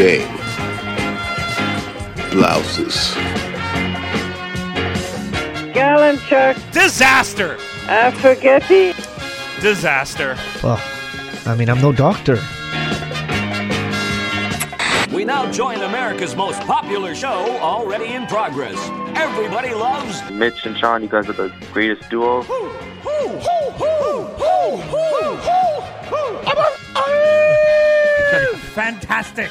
game. Blouses. Gallon chuck, Disaster! uh, spaghetti. Disaster. Well, I mean, I'm no doctor. We now join America's most popular show already in progress. Everybody loves Mitch and Sean, you guys are the greatest duo. Fantastic.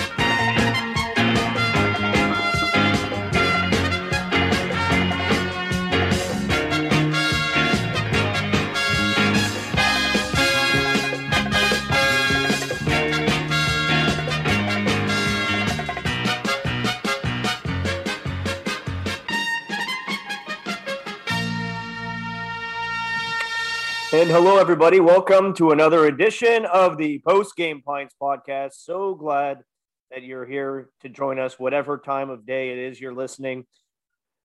Hello, everybody. Welcome to another edition of the Post Game Pints podcast. So glad that you're here to join us, whatever time of day it is you're listening.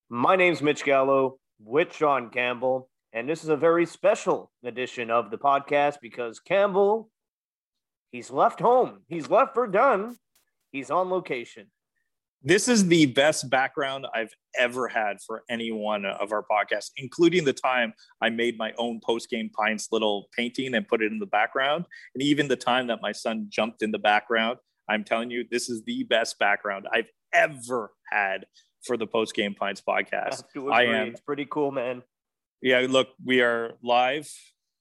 My name's Mitch Gallo with Sean Campbell, and this is a very special edition of the podcast because Campbell, he's left home. He's left for done. He's on location. This is the best background I've ever had for any one of our podcasts, including the time I made my own post game pints little painting and put it in the background. And even the time that my son jumped in the background. I'm telling you, this is the best background I've ever had for the post game pints podcast. I am It's pretty cool, man. yeah, look, we are live,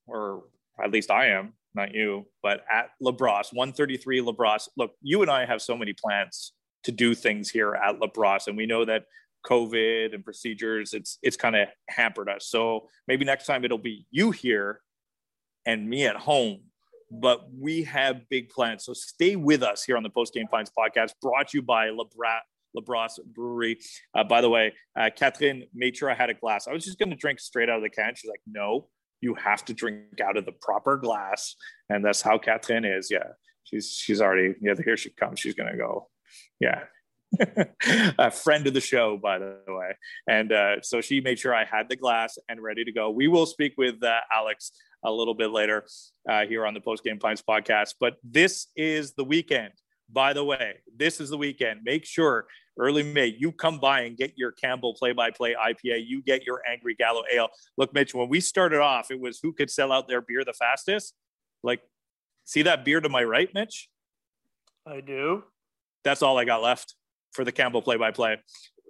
or at least I am, not you, but at Labrosse, 133 Labrosse. Look, you and I have so many plans to do things here at Labrosse, and we know that COVID and procedures, it's it's kind of hampered us. So maybe next time it'll be you here and me at home. But we have big plans. So stay with us here on the Post Game Pints podcast, brought to you by Labra- Labrosse Brewery. Uh, by the way, uh, Catherine made sure I had a glass. I was just going to drink straight out of the can. She's like, no, you have to drink out of the proper glass. And that's how Catherine is. Yeah. She's, she's already, yeah, here she comes. She's going to go. Yeah. a friend of the show, by the way. And uh, so she made sure I had the glass and ready to go. We will speak with uh, Alex a little bit later uh, here on the Post Game Pints podcast. But this is the weekend. By the way, this is the weekend. Make sure early May you come by and get your Campbell play by play IPA. You get your Angry Gallo Ale. Look, Mitch, when we started off, it was who could sell out their beer the fastest. Like, see that beer to my right, Mitch? I do. That's all I got left for the Campbell play by play.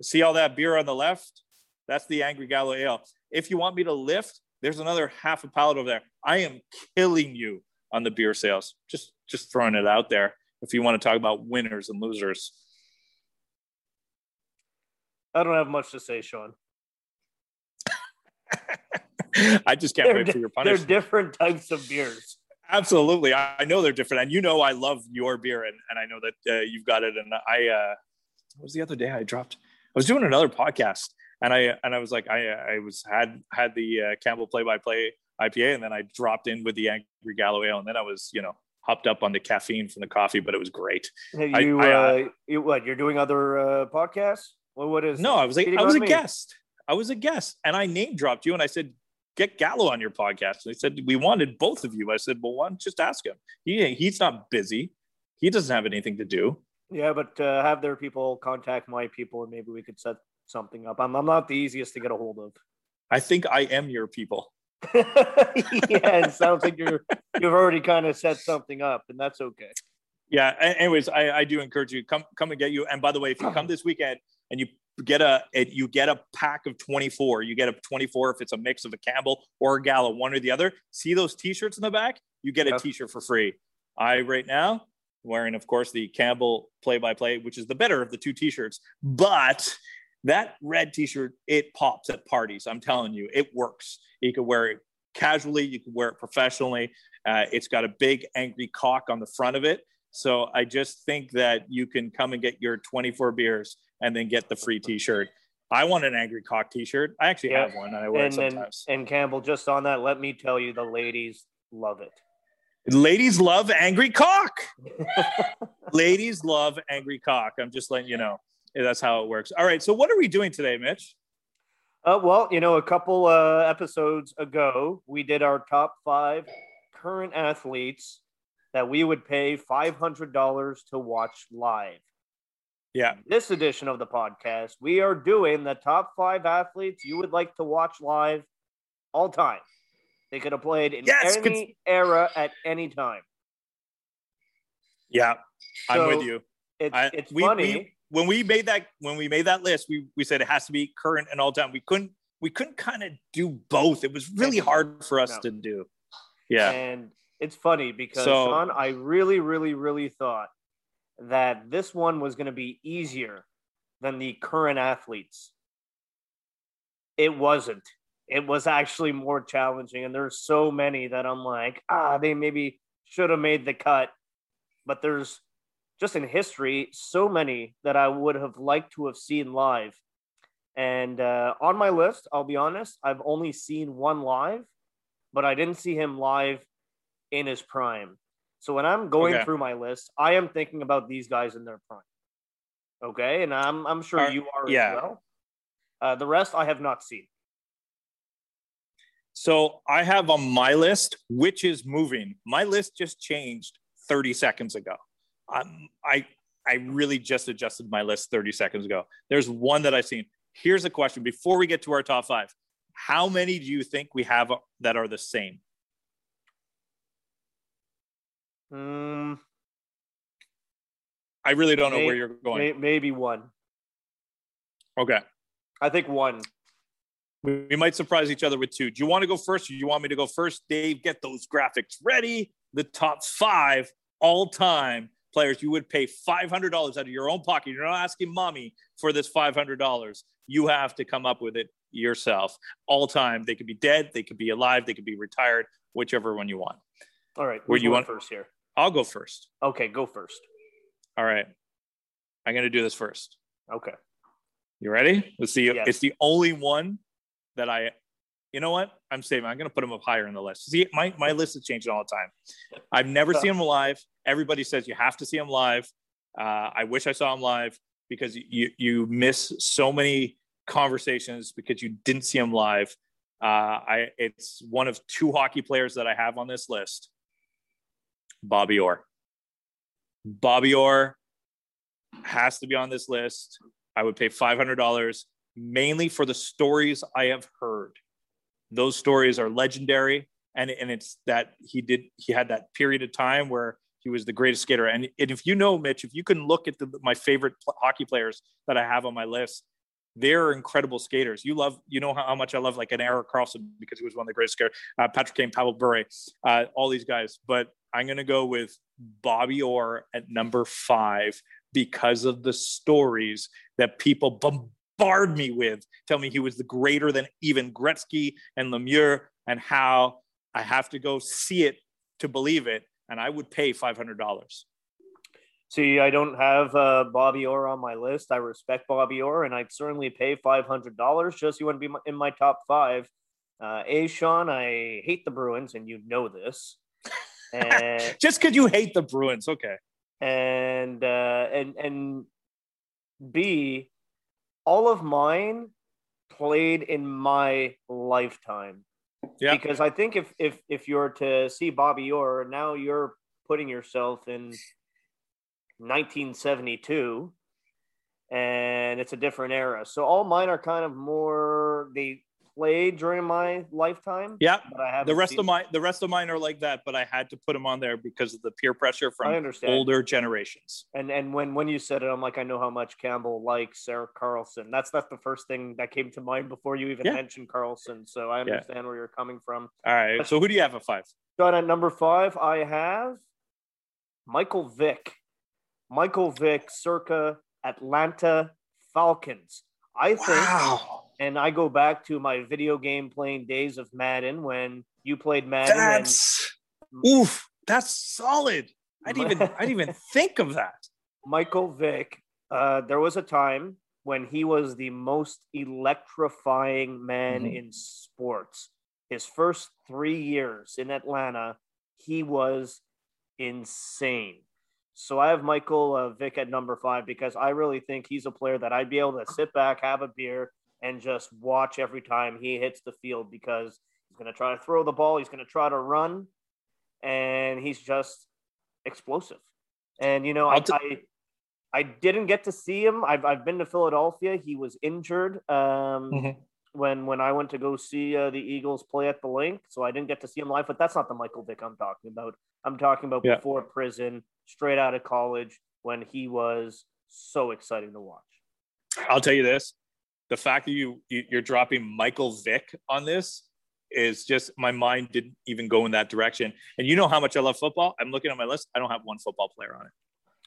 See all that beer on the left? That's the Angry Gallo Ale. If you want me to lift, there's another half a pallet over there. I am killing you on the beer sales. Just just throwing it out there. If you want to talk about winners and losers, I don't have much to say, Sean. I just can't They're, wait for your punishment. they're different types of beers. Absolutely, I, I know they're different, and you know I love your beer, and, and I know that uh, you've got it. And I, uh, what was the other day I dropped? I was doing another podcast, and I and I was like, I I was had had the uh, Campbell play by play IPA, and then I dropped in with the Angry Gallo Ale and then I was you know hopped up on the caffeine from the coffee, but it was great. Hey, I- You, I, uh, uh, you what? You're doing other uh, podcasts? Well, what is? No, I was like, Cheating I was a me? guest. I was a guest, and I name dropped you, and I said, "Get Gallo on your podcast." And they said we wanted both of you. I said, "Well, one, just ask him. He he's not busy. He doesn't have anything to do." Yeah, but uh, have their people contact my people, and maybe we could set something up. I'm, I'm not the easiest to get a hold of. I think I am your people. yeah, it sounds like you're you've already kind of set something up, and that's okay. Yeah. Anyways, I, I do encourage you come come and get you. And by the way, if you come this weekend and you get a it, you get a pack of 24, you get a 24 if it's a mix of a Campbell or a Gallo one or the other. See those T-shirts in the back? You get a. T-shirt for free. I right now wearing, of course, the Campbell play-by-play, which is the better of the two T-shirts, but that red T-shirt it pops at parties. I'm telling you, it works. You can wear it casually, you can wear it professionally. Uh, it's got a big angry cock on the front of it. So I just think that you can come and get your 24 beers and then get the free T-shirt. I want an angry cock T-shirt. I actually Yeah. have one, and I wear And it and, sometimes. and Campbell, just on that, let me tell you, the ladies love it. Ladies love angry cock. Ladies love angry cock. I'm just letting you know. That's how it works. All right. So what are we doing today, Mitch? Uh, well, you know, a couple uh, episodes ago, we did our top five current athletes that we would pay $500 to watch live. Yeah. This edition of the podcast, we are doing the top five athletes you would like to watch live all time. They could have played in Yes, any era at any time. Yeah. I'm So, with you. It's, I, it's we, funny. we- when we made that when we made that list, we we said it has to be current and all time. We couldn't we couldn't kind of do both. It was really hard for us No. to do. Yeah. And it's funny because So- Sean, I really, really, really thought that this one was going to be easier than the current athletes. It wasn't. It was actually more challenging. And there's so many that I'm like, ah, they maybe should have made the cut. But there's just in history, so many that I would have liked to have seen live. And uh, on my list, I'll be honest, I've only seen one live, but I didn't see him live in his prime. So when I'm going Okay. through my list, I am thinking about these guys in their prime. Okay, and I'm I'm sure you are yeah. as well. Uh, the rest I have not seen. So I have on my list, which is moving. My list just changed 30 seconds ago. Um, I I really just adjusted my list 30 seconds ago. There's one that I've seen. Here's a question before we get to our top five. How many do you think we have that are the same? Mm, I really don't know May- where you're going. may- maybe one. Okay. I think one. We we might surprise each other with two. Do you want to go first or do you want me to go first? Dave, get those graphics ready. The top five all time players you would pay $500 out of your own pocket. You're not asking mommy for this $500. You have to come up with it yourself. All time. They could be dead, they could be alive, they could be retired, whichever one you want. All right. Where you want- first here? I'll go first. Okay, go first. All right. I'm going to do this first. Okay. You ready? Let's see. Yes. It's the only one that I, you know what? I'm saving. I'm going to put him up higher in the list. See, my, my list is changing all the time. I've never seen him live. Everybody says you have to see him live. Uh, I wish I saw him live because you you miss so many conversations because you didn't see him live. Uh, I it's one of two hockey players that I have on this list. Bobby Orr. Bobby Orr has to be on this list. I would pay $500 mainly for the stories I have heard. Those stories are legendary. And, and it's that he did, he had that period of time where he was the greatest skater. And, and if you know, Mitch, if you can look at the, my favorite hockey players that I have on my list, they're incredible skaters. You love, you know how, how much I love like an Erik Karlsson because he was one of the greatest skaters, uh, Patrick Kane, Pavel Bure, uh, all these guys. But I'm going to go with Bobby Orr at number five because of the stories that people bombard me with. Tell me he was the greater than even Gretzky and Lemieux, and how I have to go see it to believe it. And I would pay $500. See, I don't have uh, Bobby Orr on my list. I respect Bobby Orr, and I'd certainly pay five hundred dollars just you want to be in my top five. Uh, a Sean, I hate the Bruins, and you know this. And Just because you hate the Bruins. Okay. and uh, and and B, all of mine played in my lifetime. Yeah. Because I think if if if you're to see Bobby Orr, now you're putting yourself in 1972 and it's a different era. So all mine are kind of more they played during my lifetime. Yeah. But I have The rest of mine, the rest of mine are like that, but I had to put them on there because of the peer pressure from older generations. And and when when you said it, I'm like, I know how much Campbell likes Erik Karlsson. That's that's the first thing that came to mind before you even Yeah. mentioned Karlsson. So I understand where you're coming from. All right. So who do you have at five? Got at number five, I have Michael Vick. Michael Vick, circa Atlanta Falcons. I think, Wow. And I go back to my video game playing days of Madden when you played Madden. and That's oof. That's solid. I didn't even I didn't even think of that. Michael Vick, uh, there was a time when he was the most electrifying man Mhm. in sports. His first three years in Atlanta, he was insane. So I have Michael uh, Vick at number five because I really think he's a player that I'd be able to sit back, have a beer, and just watch every time he hits the field because he's going to try to throw the ball, he's going to try to run, and he's just explosive. And you know, I, t- I I didn't get to see him. I've I've been to Philadelphia. He was injured um, Mhm. when when I went to go see uh, the Eagles play at the Linc, so I didn't get to see him live. But that's not the Michael Vick I'm talking about. I'm talking about Yeah. before prison, straight out of college, when he was so exciting to watch. I'll tell you this: the fact that you, you you're dropping Michael Vick on this is just my mind didn't even go in that direction. And you know how much I love football. I'm looking at my list. I don't have one football player on it.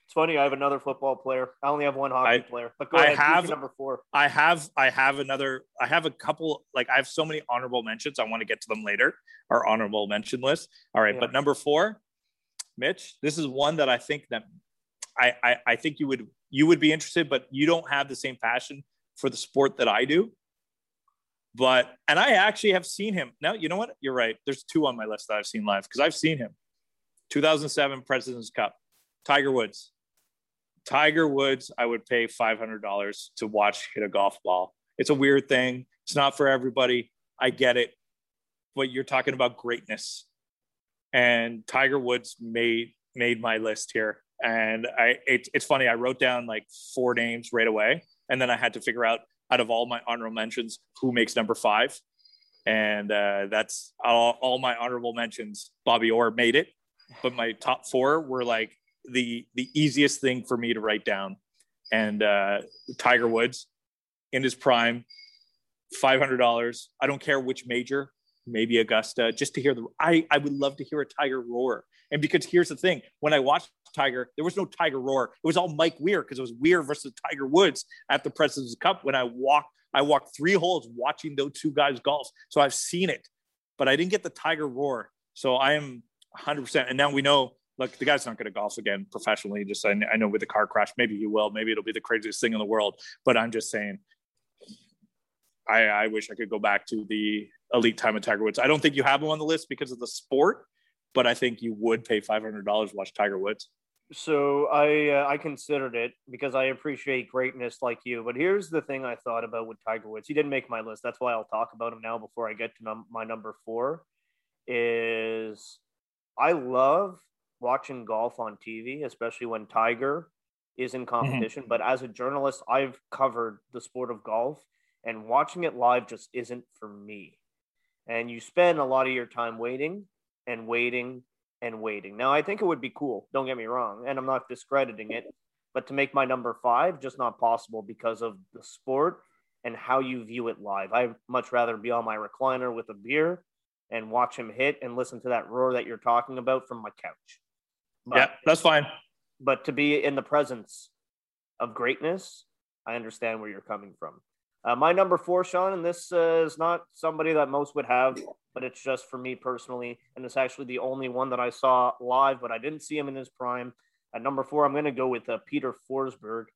It's funny. I have another football player. I only have one hockey I- player. But go I ahead. have- number four. I have I have another I have a couple like I have so many honorable mentions. I want to get to them later. Our honorable mention list. All right, Yeah. but number four, Mitch, this is one that I think that I, I I think you would you would be interested, but you don't have the same passion for the sport that I do. But and I actually have seen him. Now, you know what? You're right. There's two on my list that I've seen live because I've seen him. 2007 President's Cup, Tiger Woods. Tiger Woods, I would pay $500 to watch hit a golf ball. It's a weird thing. It's not for everybody. I get it. But you're talking about greatness. And Tiger Woods made made my list here. And I it, it's funny, I wrote down like four names right away. And then I had to figure out out of all my honorable mentions who makes number five. And uh, that's all, all my honorable mentions. Bobby Orr made it, but my top four were like the the easiest thing for me to write down. And uh, Tiger Woods in his prime, five hundred dollars. I don't care which major, maybe Augusta, just to hear the. I I would love to hear a Tiger roar. And because here's the thing, when I watched Tiger, there was no Tiger roar. It was all Mike Weir because it was Weir versus Tiger Woods at the President's Cup. When I walked, I walked three holes watching those two guys golf. So I've seen it, but I didn't get the Tiger roar. So I am 100%. And now we know, look, the guy's not going to golf again professionally. Just I, I know with the car crash, maybe he will. Maybe it'll be the craziest thing in the world. But I'm just saying, I, I wish I could go back to the elite time of Tiger Woods. I don't think you have him on the list because of the sport, but I think you would pay $500 to watch Tiger Woods. So I uh, I considered it because I appreciate greatness like you. But here's the thing I thought about with Tiger Woods. He didn't make my list. That's why I'll talk about him now before I get to num- my number four. Is I love watching golf on TV, especially when Tiger is in competition. But as a journalist, I've covered the sport of golf, and watching it live just isn't for me. And you spend a lot of your time waiting and waiting and waiting. Now, I think it would be cool. Don't get me wrong, and I'm not discrediting it, but to make my number five, just not possible because of the sport and how you view it live. I'd much rather be on my recliner with a beer and watch him hit and listen to that roar that you're talking about from my couch. But, yeah, that's fine. but to be in the presence of greatness, I understand where you're coming from. Uh, my number four, Sean, and this uh, is not somebody that most would have, but it's just for me personally. And it's actually the only one that I saw live, but I didn't see him in his prime. At number four, I'm going to go with uh, Peter Forsberg.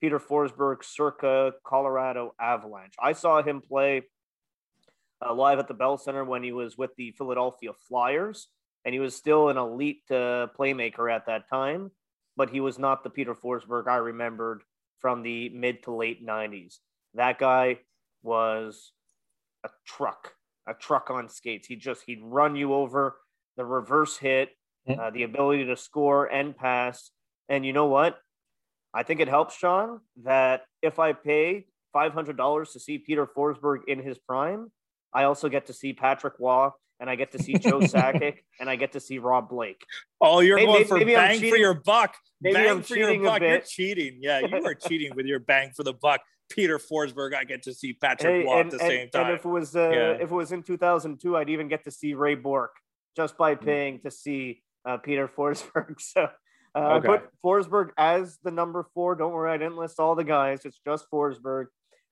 Peter Forsberg, circa Colorado Avalanche. I saw him play uh, live at the Bell Center when he was with the Philadelphia Flyers, and he was still an elite uh, playmaker at that time, but he was not the Peter Forsberg I remembered from the mid to late 90s. That guy was a truck, a truck on skates. He just, he'd run you over the reverse hit, uh, the ability to score and pass. And you know what? I think it helps, Sean, that if I pay $500 to see Peter Forsberg in his prime, I also get to see Patrick Roy and I get to see Joe Sakic and I get to see Rob Blake. Oh, you're Maybe- going for maybe I'm bang for your buck. Maybe bang I'm for your buck. You're cheating. Yeah, you are cheating with your bang for the buck. Peter Forsberg, I get to see Patrick Hey, Roy at the and- same and if it was uh, Yeah. if it was in 2002, I'd even get to see Ray Bourque just by Hmm. paying to see uh, Peter Forsberg. So uh, I put Forsberg as the number four. Don't worry, I didn't list all the guys. It's just Forsberg.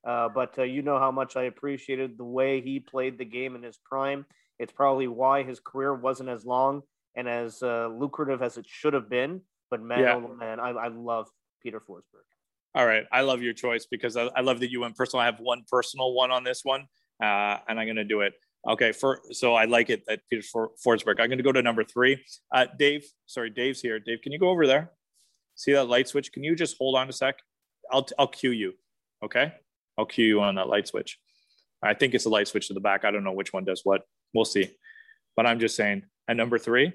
Uh, but uh, you know how much I appreciated the way he played the game in his prime. It's probably why his career wasn't as long and as uh, lucrative as it should have been. But man, Yeah. oh man, I, I love Peter Forsberg. All right, I love your choice because I, I love that you went personal. I have one personal one on this one, uh, and I'm going to do it. Okay, for so I like it that Peter For- Forsberg. I'm going to go to number three. Uh, Dave, sorry, Dave's here. Dave, can you go over there? See that light switch? Can you just hold on a sec? I'll I'll cue you. Okay. I'll cue you on that light switch. I think it's a light switch to the back. I don't know which one does what. We'll see. But I'm just saying, at number three,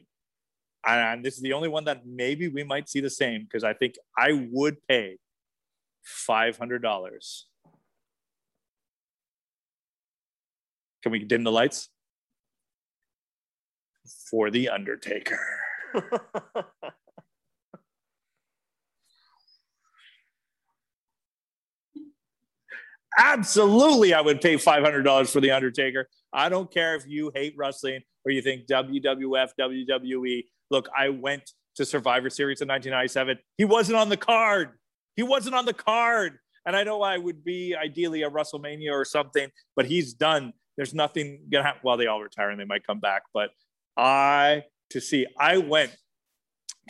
and this is the only one that maybe we might see the same because I think I would pay five hundred dollars. Can we dim the lights for the Undertaker? Absolutely, I would pay five hundred dollars for the Undertaker. I don't care if you hate wrestling or you think WWF, WWE. Look, I went to Survivor Series in 1997. He wasn't on the card. He wasn't on the card. And I know I would be ideally a WrestleMania or something, but he's done. There's nothing gonna happen. Well, they all retire and they might come back, but I to see. I went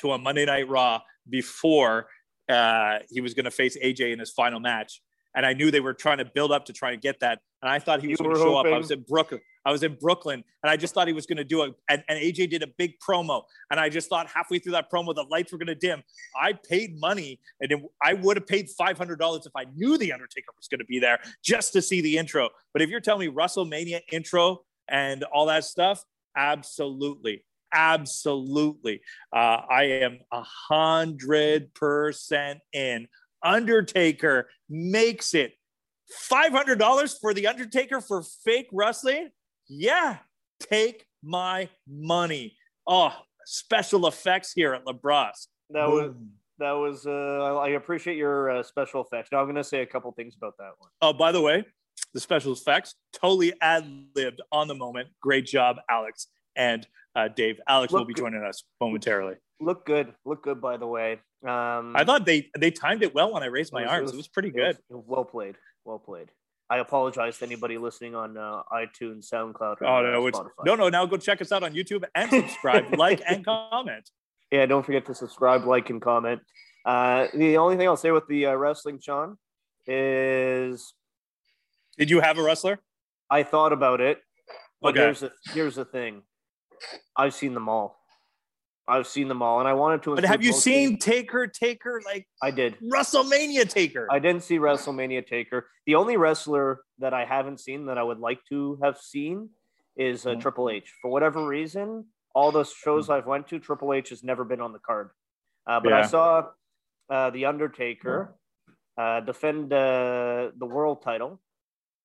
to a Monday Night Raw before uh, he was going to face AJ in his final match, and I knew they were trying to build up to try and get that. And I thought he was going to show up. I was in Brooklyn. I was in Brooklyn, and I just thought he was going to do it. And, and AJ did a big promo, and I just thought halfway through that promo, the lights were going to dim. I paid money, and it- I would have paid five hundred dollars if I knew the Undertaker was going to be there just to see the intro. But if you're telling me WrestleMania intro and all that stuff, absolutely, absolutely, uh, I am a hundred percent in. Undertaker makes it $500 for the Undertaker for fake wrestling? Yeah, take my money. Oh, special effects here at LaBrosse. that was that was. Uh, I appreciate your uh, special effects. Now I'm going to say a couple things about that one. Oh, by the way, the special effects totally ad libbed on the moment. Great job, Alex and uh, Dave. Alex will Look be good. joining us momentarily. Look good. Look good. By the way. Um, I thought they they timed it well when I raised my It was- it arms. was- It was pretty good. was well played. Well played. I apologize to anybody listening on uh, iTunes, SoundCloud. or, Oh uh, no, it's Spotify. no, no. Now go check us out on YouTube and subscribe, like, and comment. Yeah, don't forget to subscribe, like, and comment. Uh, the only thing I'll say with the uh, wrestling, Sean, is Did you have a wrestler? I thought about it, but Okay. here's the here's the thing. I've seen them all. I've seen them all, and I wanted to. But have you seen Taker, Taker, like I did. WrestleMania Taker? I didn't see WrestleMania Taker. The only wrestler that I haven't seen that I would like to have seen is uh, Mhm. Triple H. For whatever reason, all the shows I've went to, Triple H has never been on the card. Uh, but I saw uh, the Undertaker uh, defend uh, the world title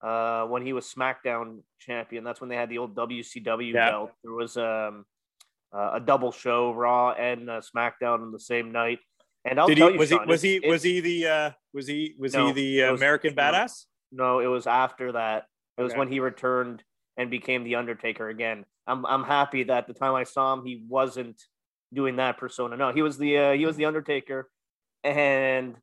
uh, when he was SmackDown champion. That's when they had the old WCW Yeah. belt. There was um, uh, a double show, Raw and uh, SmackDown on the same night. And I'll Did tell he you, was he Sean, was he was he the uh was he was No, he the uh, was- American no. badass? No, it was after that. It was Okay. when he returned and became the Undertaker again. I'm I'm happy that the time I saw him, he wasn't doing that persona. No, he was the uh, he was the Undertaker, and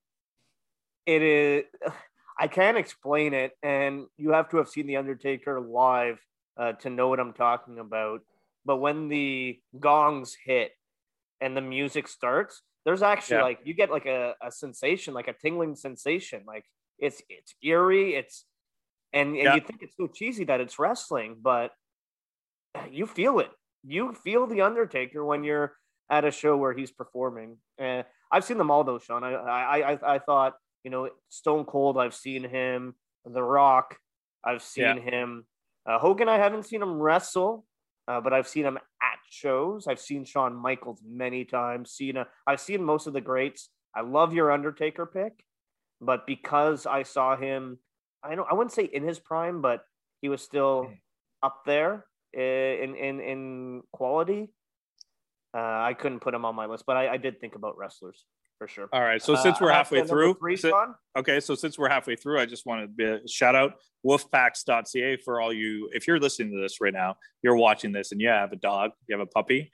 it is. I can't explain it, and you have to have seen the Undertaker live uh, to know what I'm talking about. But when the gongs hit and the music starts, there's actually Yeah. like you get like a, a sensation, like a tingling sensation. Like it's it's eerie. It's and and Yeah. you think it's so cheesy that it's wrestling, but you feel it. You feel the Undertaker when you're at a show where he's performing. And I've seen them all though, Sean. I I I, I thought you know Stone Cold. I've seen him. The Rock. I've seen Yeah. him. Uh, Hogan. I haven't seen him wrestle, uh, but I've seen him at shows. I've seen Shawn Michaels many times. Cena. I've seen most of the greats. I love your Undertaker pick, but because I saw him, I don't. I wouldn't say in his prime, but he was still up there uh, in in in quality. Uh, I couldn't put him on my list, but I, I did think about wrestlers for sure. All right. So since Uh, we're that's halfway through, three, si- okay. So since we're halfway through, I just want to be a shout out wolfpacks.ca for all you. If you're listening to this right now, you're watching this, and you have a dog, you have a puppy,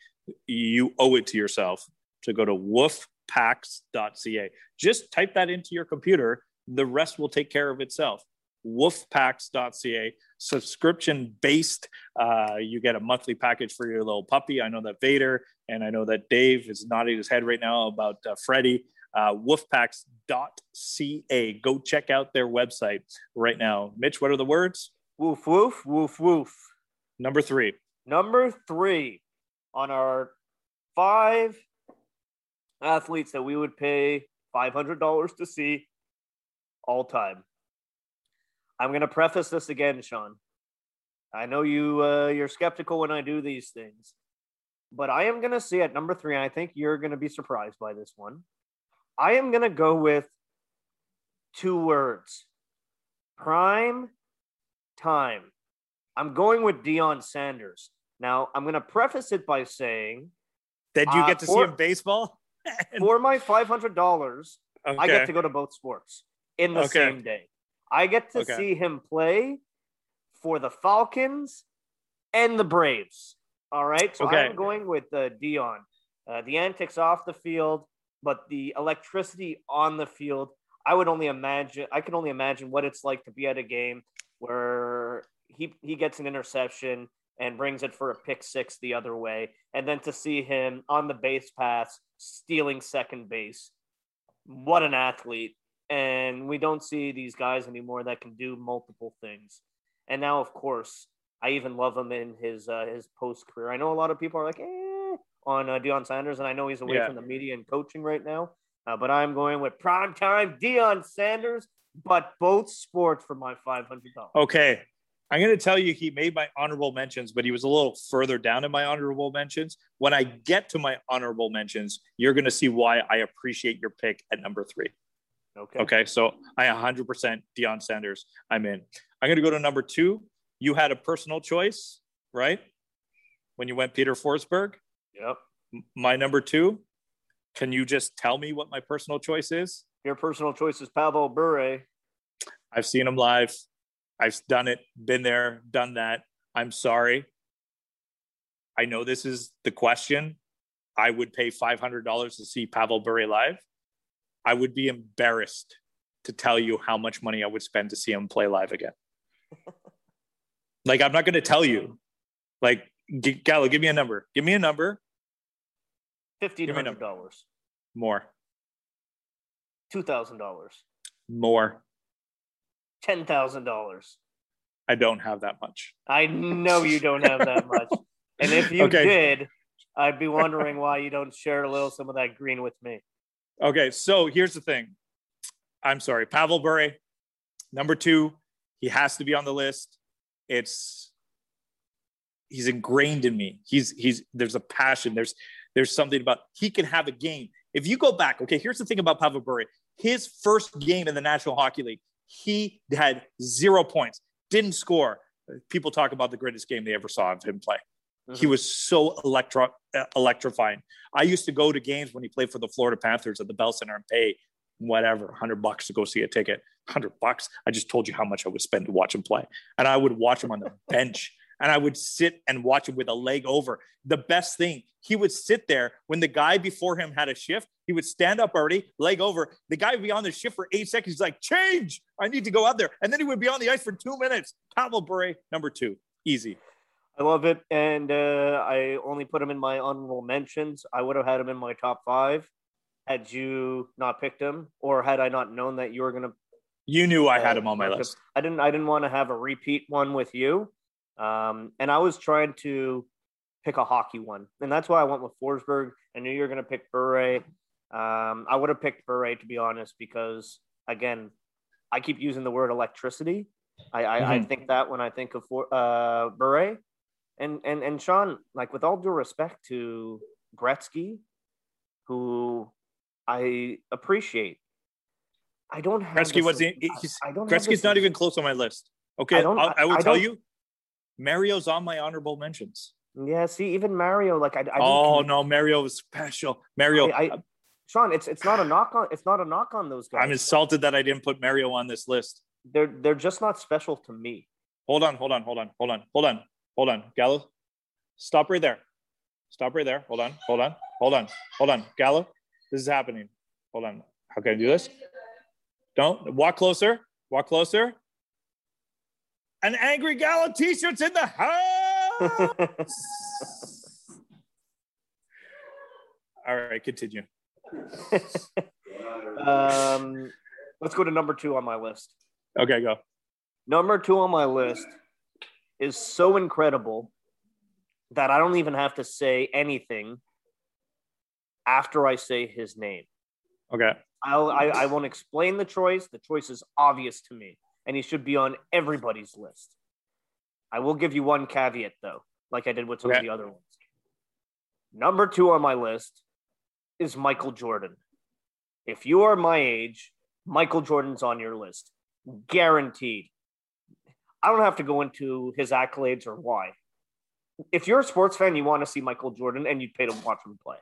you owe it to yourself to go to wolfpacks.ca. Just type that into your computer. The rest will take care of itself. Wolfpacks.ca, subscription based. Uh, you get a monthly package for your little puppy. I know that Vader and I know that Dave is nodding his head right now about uh, Freddie. Uh, wolfpacks.ca. Go check out their website right now. Mitch, what are the words? Woof woof woof woof. Number three. Number three on our five athletes that we would pay five hundred dollars to see all time. I'm going to preface this again, Sean. I know you uh, you're skeptical when I do these things, but I am going to see at number three, and I think you're going to be surprised by this one. I am going to go with two words: prime time. I'm going with Deion Sanders. Now, I'm going to preface it by saying Did you Uh, get to see for- him baseball? for my $500, I get to go to both sports in the Okay. same day. I get to Okay. see him play for the Falcons and the Braves. All right. So Okay. I'm going with uh, Deion. Uh, the antics off the field, but the electricity on the field. I would only imagine. I can only imagine what it's like to be at a game where he he gets an interception and brings it for a pick six the other way, and then to see him on the base pass stealing second base. What an athlete! And we don't see these guys anymore that can do multiple things. And now, of course, I even love him in his uh, his post career. I know a lot of people are like, eh, on uh, Deion Sanders, and I know he's away Yeah. from the media and coaching right now. Uh, but I'm going with prime time Deion Sanders, but both sports for my five hundred dollars. Okay. I'm going to tell you he made my honorable mentions, but he was a little further down in my honorable mentions. When I get to my honorable mentions, you're going to see why I appreciate your pick at number three. Okay. Okay. So I 100% Deion Sanders. I'm in. I'm going to go to number two. You had a personal choice, right? When you went Peter Forsberg. Yep. My number two. Can you just tell me what my personal choice is? Your personal choice is Pavel Bure. I've seen him live. I've done it, been there, done that. I'm sorry. I know this is the question. I would pay $500 to see Pavel Bure live. I would be embarrassed to tell you how much money I would spend to see him play live again. like, I'm not going to tell you. Like, G- Gallo, give me a number. Give me a number. Fifteen Give me a hundred dollars. More, Two thousand dollars. more. Ten thousand dollars. I don't have that much. I know you don't have that much. And if you Okay. did, I'd be wondering why you don't share a little some of that green with me. Okay, so here's the thing. I'm sorry, Pavel Bure, number two. He has to be on the list. It's he's ingrained in me. He's he's there's a passion. There's there's something about he can have a game. If you go back, okay, here's the thing about Pavel Bure. His first game in the National Hockey League, he had zero points, didn't score. People talk about the greatest game they ever saw of him play. He was so electro uh, electrifying. I used to go to games when he played for the Florida Panthers at the Bell Center and pay whatever, hundred bucks to go see a ticket. Hundred bucks. I just told you how much I would spend to watch him play, and I would watch him on the bench, and I would sit and watch him with a leg over. The best thing, he would sit there when the guy before him had a shift. He would stand up already, leg over. The guy would be on the shift for eight seconds. He's like, "Change! I need to go out there," and then he would be on the ice for two minutes. Pavel Bure, number two, easy. I love it, and uh, I only put him in my honorable mentions. I would have had him in my top five had you not picked him, or had I not known that you were going to You knew I had Uh, him on my list. I didn't. I didn't want to have a repeat one with you, um, and I was trying to pick a hockey one, and that's why I went with Forsberg. I knew you were going to pick Bure. Um, I would have picked Bure to be honest, because again, I keep using the word electricity. I, I, I Mhm. think that when I think of for, uh, Bure, and and and Sean, like with all due respect to Gretzky, who I appreciate. I don't have Gretzky wasn't. He's, I don't Gretzky's not even close on my list. Okay, I don't- I'll- I will I tell you, Mario's on my honorable mentions. Yeah, see, even Mario, like I, I oh no, Mario was special. Mario, I, I, uh, Sean, it's it's not a knock on it's not a knock on those guys. I'm insulted that I didn't put Mario on this list. they're they're just not special to me. Hold on, hold on, hold on, hold on, hold on, hold on, Gallo. Stop right there. Stop right there. Hold on, hold on, hold on, hold on, Gallo. This is happening. Hold on. How can I do this? Don't walk closer. Walk closer. An angry Gallo t-shirt's in the house. All right, continue. um, let's go to number two on my list. Okay, go. Number two on my list is so incredible that I don't even have to say anything after I say his name. Okay. I'll, I, I won't explain the choice. The choice is obvious to me. and he should be on everybody's list. I will give you one caveat though, like I did with some Okay. of the other ones. Number two on my list is Michael Jordan. If you are my age, Michael Jordan's on your list, guaranteed. I don't have to go into his accolades or why. If you're a sports fan, you want to see Michael Jordan and you'd pay to watch him play.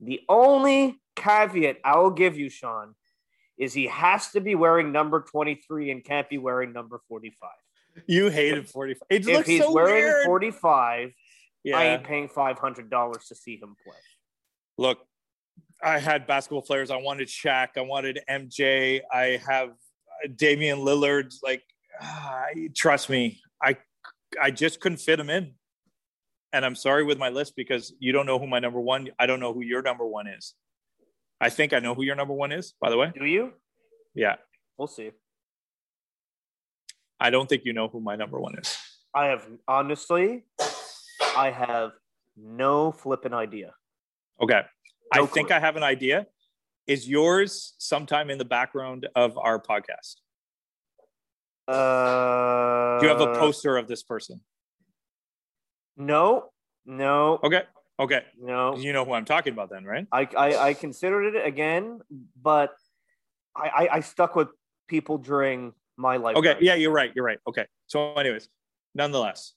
The only caveat I will give you, Sean, is he has to be wearing number 23 and can't be wearing number 45. You hated 45. It If he's so wearing weird. 45, yeah. I ain't paying $500 to see him play. Look, I had basketball players. I wanted Shaq. I wanted MJ. I have uh, Damian Lillard. Like, ah, trust me, I I just couldn't fit him in. And I'm sorry with my list because you don't know who my number one. I don't know who your number one is. I think I know who your number one is. By the way, Do you? yeah, We'll see. I don't think you know who my number one is. I have honestly, I have no flipping idea. Okay, I No think. I have an idea. Is yours sometime in the background of our podcast? Uh, Do you have a poster of this person? No, no, Okay, okay. no. You know who I'm talking about then, right? I, I, I considered it again, but I, I, I stuck with people during my life. Okay, yeah, you're right. You're right. Okay. So, anyways, nonetheless,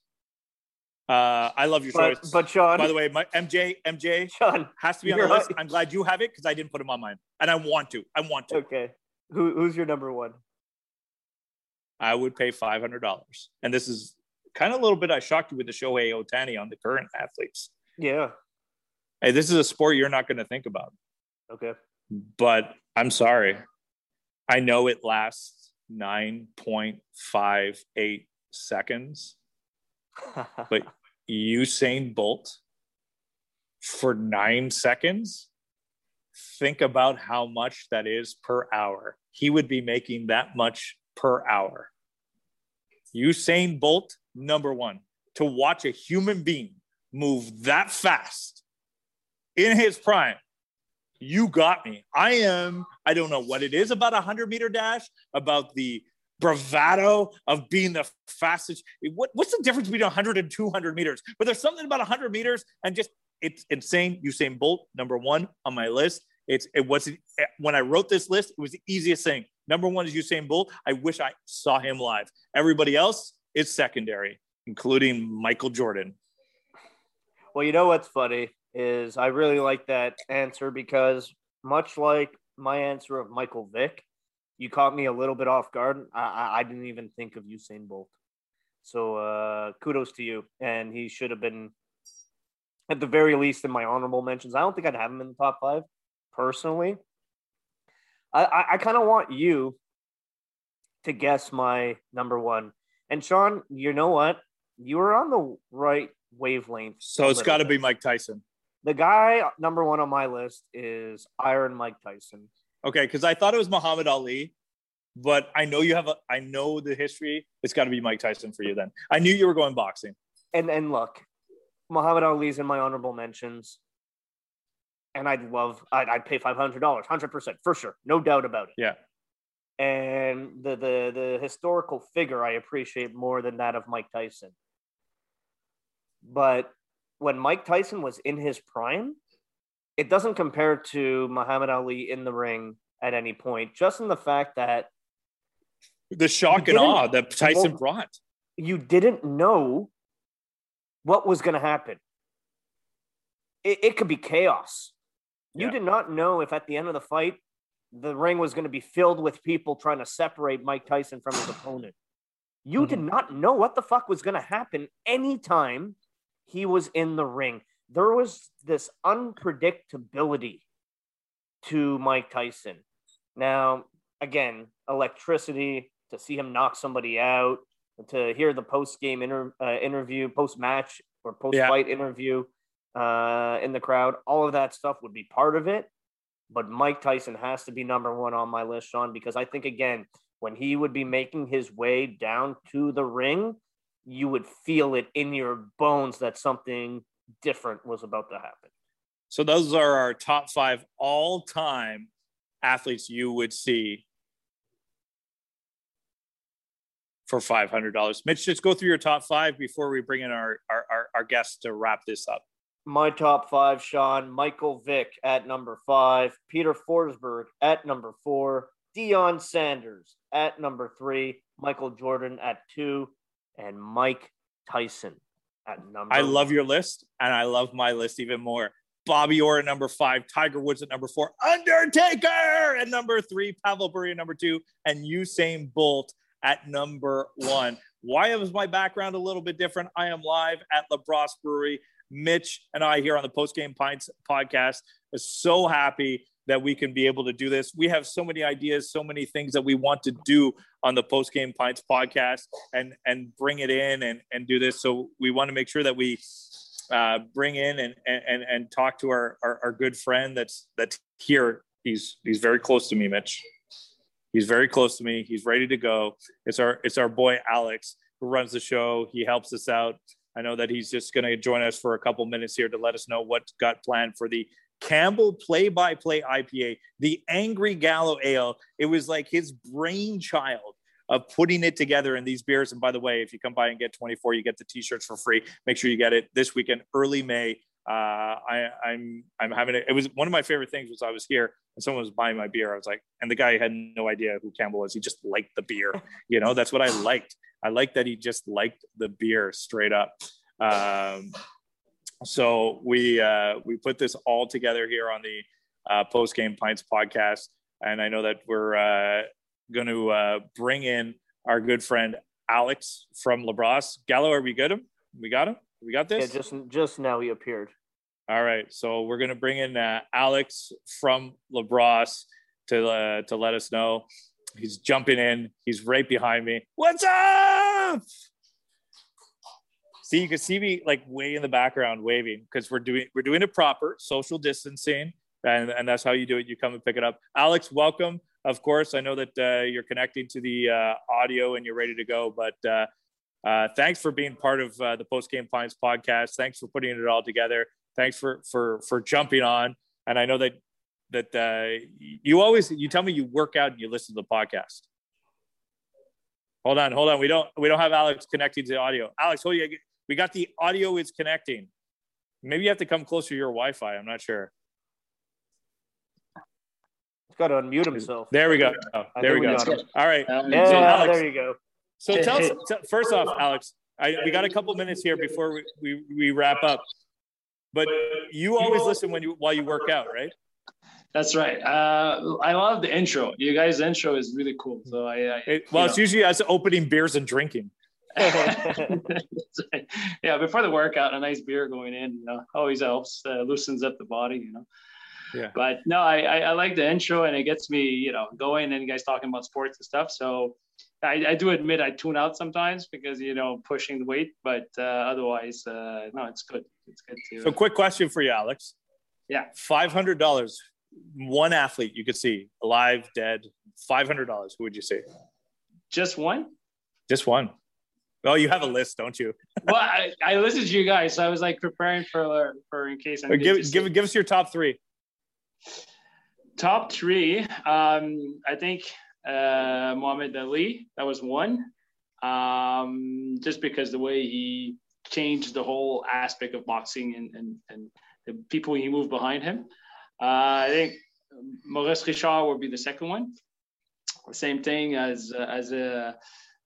uh, I love your But, choice. but Sean, by the way, my MJ MJ Sean, has to be on the list. right. I'm glad you have it because I didn't put him on mine, and I want to. I want to. okay, who, who's your number one? I would pay five hundred dollars, and this is kind of a little bit. I shocked you with the Shohei Ohtani on the current athletes. Yeah, Hey, this is a sport you're not going to think about, okay. but I'm sorry. I know it lasts nine point five eight seconds. but Usain Bolt for nine seconds, think about how much that is per hour. He would be making that much per hour. Usain Bolt, number one, to watch a human being move that fast in his prime. You got me. I am, I don't know what it is about a 100 meter dash, about the bravado of being the fastest. What, what's the difference between 100 and 200 meters? But there's something about 100 meters and just it's insane. Usain Bolt, number one on my list. It's it was when I wrote this list, it was the easiest thing. Number one is Usain Bolt. I wish I saw him live. Everybody else is secondary, including Michael Jordan. Well, you know what's funny is I really like that answer because much like my answer of Michael Vick, you caught me a little bit off guard. I, I, I didn't even think of Usain Bolt. So uh, kudos to you. And he should have been at the very least in my honorable mentions. I don't think I'd have him in the top five personally. I, I, kind of want you to guess my number one. And Sean, you know what? You were on the right wavelength. So it's got to be Mike Tyson. The guy number one on my list is Iron Mike Tyson. Okay, because I thought it was Muhammad Ali, but I know you have a I know the history. It's got to be Mike Tyson for you then. I knew you were going boxing. And and look, Muhammad Ali's in my honorable mentions. And I'd love, I'd, I'd pay five hundred dollars, hundred percent for sure, no doubt about it. Yeah. And the the the historical figure I appreciate more than that of Mike Tyson. But when Mike Tyson was in his prime, it doesn't compare to Muhammad Ali in the ring at any point. Just in the fact that The shock and awe that Tyson well- brought. you didn't know what was going to happen. It, it could be chaos. You Yeah. did not know if at the end of the fight, the ring was going to be filled with people trying to separate Mike Tyson from his opponent. You did not know what the fuck was going to happen anytime he was in the ring. There was this unpredictability to Mike Tyson. Now, again, electricity to see him knock somebody out, to hear the post game inter- uh, interview, post match or post fight interview uh, in the crowd, all of that stuff would be part of it. But Mike Tyson has to be number one on my list, Sean, because I think, again, when he would be making his way down to the ring, you would feel it in your bones that something different was about to happen. So those are our top five all-time athletes you would see for five hundred dollars. Mitch, just go through your top five before we bring in our our, our, our guests to wrap this up. My top five, Sean, Michael Vick at number five, Peter Forsberg at number four, Deion Sanders at number three, Michael Jordan at two, and Mike Tyson at number I love your list, and I love my list even more. Bobby Orr at number five, Tiger Woods at number four, Undertaker at number three, Pavel Bure at number two, and Usain Bolt at number one. Why is my background a little bit different? I am live at LaBrosse Brewery. Mitch and I here on the Post Game Pints podcast is so happy that we can be able to do this. We have so many ideas, so many things that we want to do on the Post Game Pints podcast and and bring it in and and do this. So we want to make sure that we uh, bring in and and and talk to our, our our good friend that's that's here. He's he's very close to me, Mitch. He's very close to me. He's ready to go. It's our it's our boy Alex who runs the show. He helps us out. I know that he's just going to join us for a couple minutes here to let us know what's got planned for the Campbell play by play IPA, the Angry Gallo Ale. It was like his brainchild of putting it together in these beers. And by the way, if you come by and get 24, you get the t-shirts for free. Make sure you get it this weekend, early May. Uh, I, I'm I'm having it. It was one of my favorite things was I was here and someone was buying my beer. I was like, and the guy had no idea who Campbell was. He just liked the beer. You know, that's what I liked. I like that he just liked the beer straight up. Um, so we uh, we put this all together here on the uh, post game pints podcast, and I know that we're uh, going to uh, bring in our good friend Alex from LaBrosse. Gallo, are we good? Him? We got him. We got Yeah, this. just just now he appeared. All right, so we're gonna bring in uh, Alex from LaBrosse to uh, to let us know. He's jumping in. He's right behind me. What's up? See, you can see me like way in the background waving because we're doing we're doing it proper, social distancing, and and that's how you do it. You come and pick it up. Alex, welcome. Of course, I know that uh, you're connecting to the uh, audio and you're ready to go, but. Uh, uh, thanks for being part of uh, the Post Game Pints podcast. Thanks for putting it all together. Thanks for for for jumping on. And I know that that uh, you always you tell me you work out and you listen to the podcast. Hold on, hold on. We don't we don't have Alex connecting to the audio. Alex, hold you. We got the audio is connecting. Maybe you have to come closer to your Wi-Fi. I'm not sure. He's got to unmute himself. There we go. Oh, there we think we go. got it. All right. Yeah, So, Alex, there you go. So tell us t- first off, Alex. I, we got a couple minutes here before we, we, we wrap up. But you always listen when you while you work out, right? That's right. Uh, I love the intro. You guys' intro is really cool. So I, I It, well, it's know. usually as opening beers and drinking. Yeah, before the workout, a nice beer going in, you know, always helps, uh, loosens up the body, you know. Yeah. But no, I, I I like the intro and it gets me, you know, going. And you guys talking about sports and stuff. So I, I do admit I tune out sometimes because you know pushing the weight, but uh, otherwise, uh, no, it's good. It's good to. So, quick question for you, Alex. Yeah. Five hundred dollars. One athlete you could see alive, dead. Five hundred dollars. Who would you say? Just one. Just one. Oh, you have a list, don't you? well, I, I listened to you guys, so I was like preparing for for in case I give give give us your top three. top three. Um, I think uh, Muhammad Ali. That was one. Um, just because the way he changed the whole aspect of boxing and and, and the people he moved behind him. Uh, I think Maurice Richard would be the second one. Same thing as uh, as a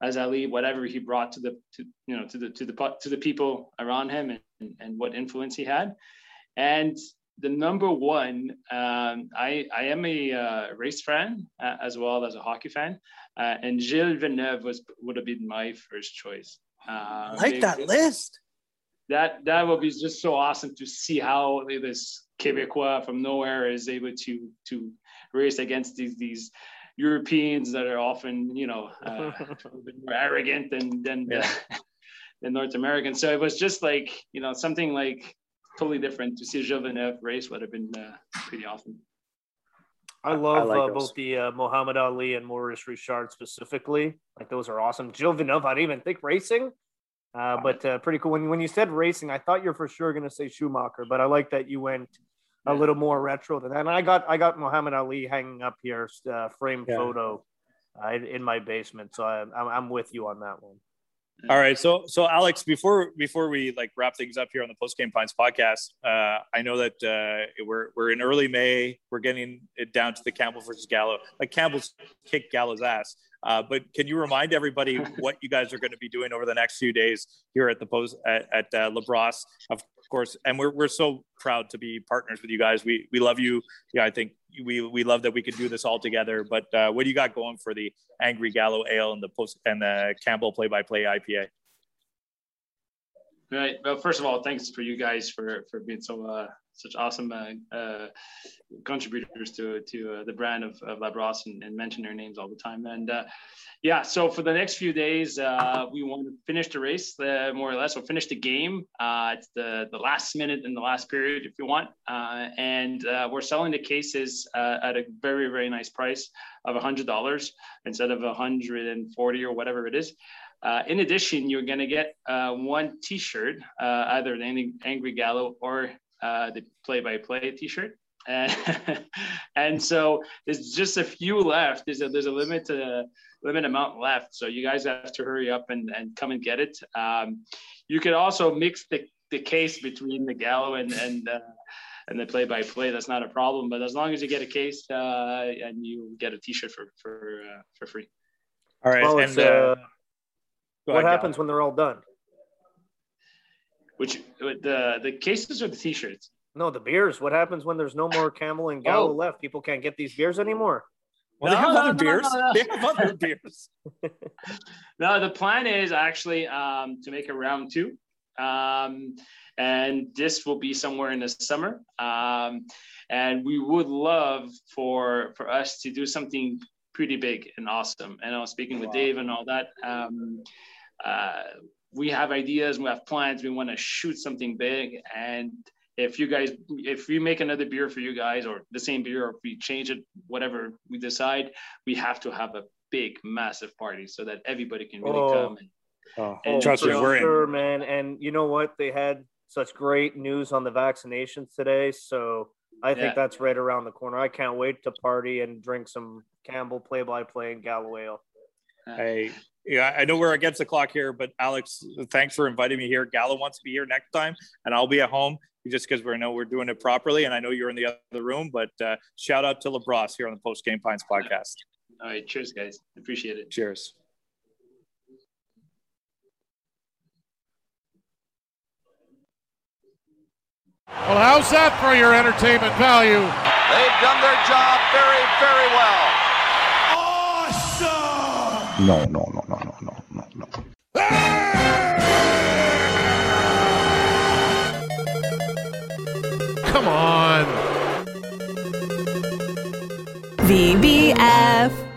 as Ali, whatever he brought to the to you know to the to the to the people around him and, and what influence he had. And the number one, um, I, I am a uh, race fan uh, as well as a hockey fan, uh, and Gilles Villeneuve was would have been my first choice. Uh, like that list. That that would be just so awesome to see how this Quebecois from nowhere is able to to race against these these Europeans that are often you know uh, a bit more arrogant than than Yeah. than North Americans. So it was just like you know something like totally different to see Gilles Villeneuve race would have been uh, pretty awesome. I love like uh, both the uh, Muhammad Ali and Maurice Richard specifically. Like those are awesome. Gilles Villeneuve, I didn't even think racing, uh, but uh, pretty cool. When, when you said racing, I thought you're for sure going to say Schumacher, but I like that you went a Yeah. little more retro than that. And I got I got Muhammad Ali hanging up here, uh, framed Yeah. photo I, in my basement. So I, I'm I'm with you on that one. All right, so so Alex, before before we like wrap things up here on the Post Game Pints podcast, uh, I know that uh, we're we're in early May. We're getting it down to the Campbell versus Gallo. Like Campbell's kicked Gallo's ass, uh, but can you remind everybody what you guys are going to be doing over the next few days here at the post at, at uh, Labrosse, of course? And we're we're so proud to be partners with you guys. We we love you. Yeah, I think we we love that we could do this all together. But uh, what do you got going for the Angry Gallo Ale and the post and the Campbell play by play IPA? Right. Well, first of all, thanks for you guys for for being so uh, such awesome uh, uh, contributors to to uh, the brand of, of Labrosse and, and mention their names all the time. And yeah, so for the next few days, we want to finish the race more or less. We'll finish the game. It's the the last minute in the last period, if you want. And we're selling the cases at a very very nice price of a hundred dollars instead of a hundred and forty or whatever it is. Uh, in addition, you're going to get uh, one T-shirt, uh, either the Angry Gallo or uh, the Play-by-Play T-shirt. And, and so there's just a few left. There's a there's a limit to limit amount left. So you guys have to hurry up and, and come and get it. Um, you could also mix the, the case between the Gallo and and uh, and the play-by-play. That's not a problem. But as long as you get a case uh, and you get a T-shirt for for uh, for free. All right, Well, and uh, uh, what ahead, happens when they're all done? Which the the cases or the T-shirts? No, the beers. What happens when there's no more Campbell and Gallo Oh. left? People can't get these beers anymore. Well, they have no, other no, beers. no, no. They have other beers. No, the plan is actually um, to make a round two. Um, and this will be somewhere in the summer. Um, and we would love for for us to do something pretty big and awesome. And I was speaking with Dave and all that. Um, uh, we have ideas, we have plans, we want to shoot something big. And if you guys, if we make another beer for you guys or the same beer, or if we change it, whatever we decide, we have to have a big, massive party so that everybody can really Oh. come. And, Oh, And oh, trust me, for we're in. sure, man. And you know what? They had such great news on the vaccinations today. So I think Yeah. that's right around the corner. I can't wait to party and drink some Campbell play by play and Gallo Ale. I yeah, I know we're against the clock here, but Alex, thanks for inviting me here. Gallo wants to be here next time, and I'll be at home just because we know we're doing it properly. And I know you're in the other room, but uh, shout out to Labrosse here on the Post Game Pints podcast. all right, cheers, guys. Appreciate it. Cheers. Well, how's that for your entertainment value? They've done their job very, very well. No, no, no, no, no, no, F.